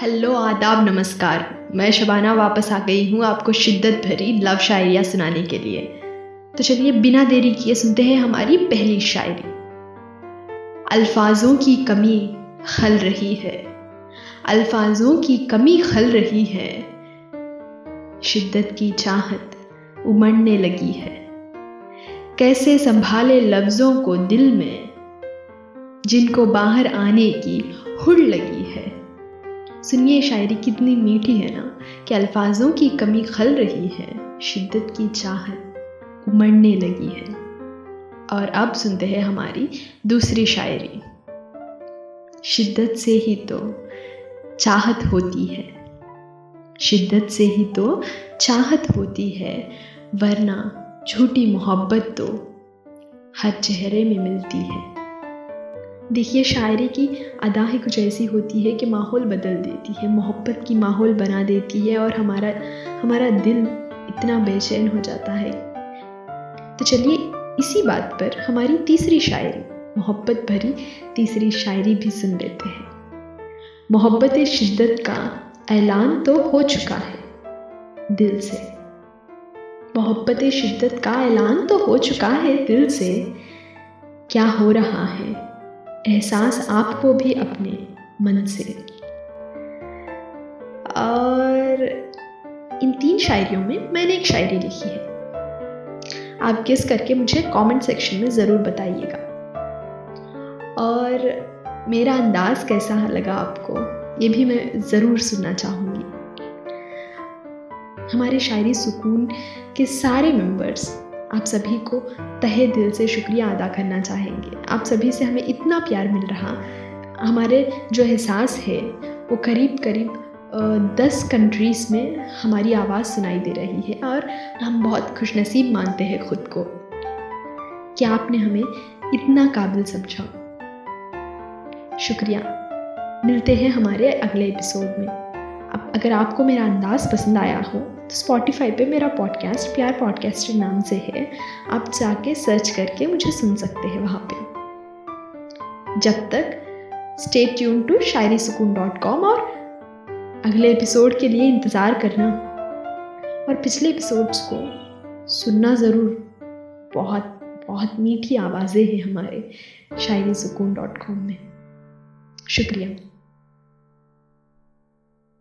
Hello आदाब, नमस्कार। मैं शबाना वापस आ गई हूँ आपको शिद्दत भरी लव शायरिया सुनाने के लिए। तो चलिए, बिना देरी किए सुनते हैं हमारी पहली शायरी। अल्फाजों की कमी खल रही है। अल्फाजों की कमी खल रही है। शिद्दत की चाहत उमड़ने लगी है। कैसे संभाले लफ्ज़ों को दिल में, जिनको बाहर आने की हुड़ लगी है। सुनिए शायरी कितनी मीठी है ना, कि अल्फाजों की कमी खल रही है, शिद्दत की चाहत उमड़ने लगी है। और अब सुनते हैं हमारी दूसरी शायरी। शिद्दत से ही तो चाहत होती है। शिद्दत से ही तो चाहत होती है, वरना झूठी मोहब्बत तो हर चेहरे में मिलती है। देखिए, शायरी की अदा ही कुछ ऐसी होती है कि माहौल बदल देती है, मोहब्बत की माहौल बना देती है और हमारा हमारा दिल इतना बेचैन हो जाता है। तो चलिए, इसी बात पर हमारी तीसरी शायरी, मोहब्बत भरी तीसरी शायरी भी सुन लेते हैं। मोहब्बत शिद्दत का ऐलान तो हो चुका है, दिल से। मोहब्बत शिद्दत का ऐलान तो हो चुका है, दिल से। क्या हो रहा है? एहसास आपको भी अपने मन से। और इन तीन शायरियों में मैंने एक शायरी लिखी है। आप किस करके मुझे कमेंट सेक्शन में ज़रूर बताइएगा। और मेरा अंदाज कैसा लगा आपको, ये भी मैं ज़रूर सुनना चाहूँगी। हमारे शायरी सुकून के सारे मेंबर्स आप सभी को तहे दिल से शुक्रिया अदा करना चाहेंगे। आप सभी से हमें इतना प्यार मिल रहा। हमारे जो एहसास है, वो करीब करीब दस कंट्रीज़ में हमारी आवाज़ सुनाई दे रही है और हम बहुत खुशनसीब मानते हैं खुद को। कि आपने हमें इतना काबिल समझा? शुक्रिया। मिलते हैं हमारे अगले एपिसोड में। अगर आपको मेरा अंदाज़ पसंद आया हो तो स्पॉटिफाई पे मेरा पॉडकास्ट प्यार पॉडकास्ट के नाम से है। आप जाके सर्च करके मुझे सुन सकते हैं वहाँ पे। जब तक स्टे ट्यून टू शायरी सुकून डॉट कॉम और अगले एपिसोड के लिए इंतज़ार करना। और पिछले एपिसोड्स को सुनना ज़रूर। बहुत बहुत मीठी आवाज़ें हैं हमारे शायरी सुकून डॉट कॉम में। शुक्रिया।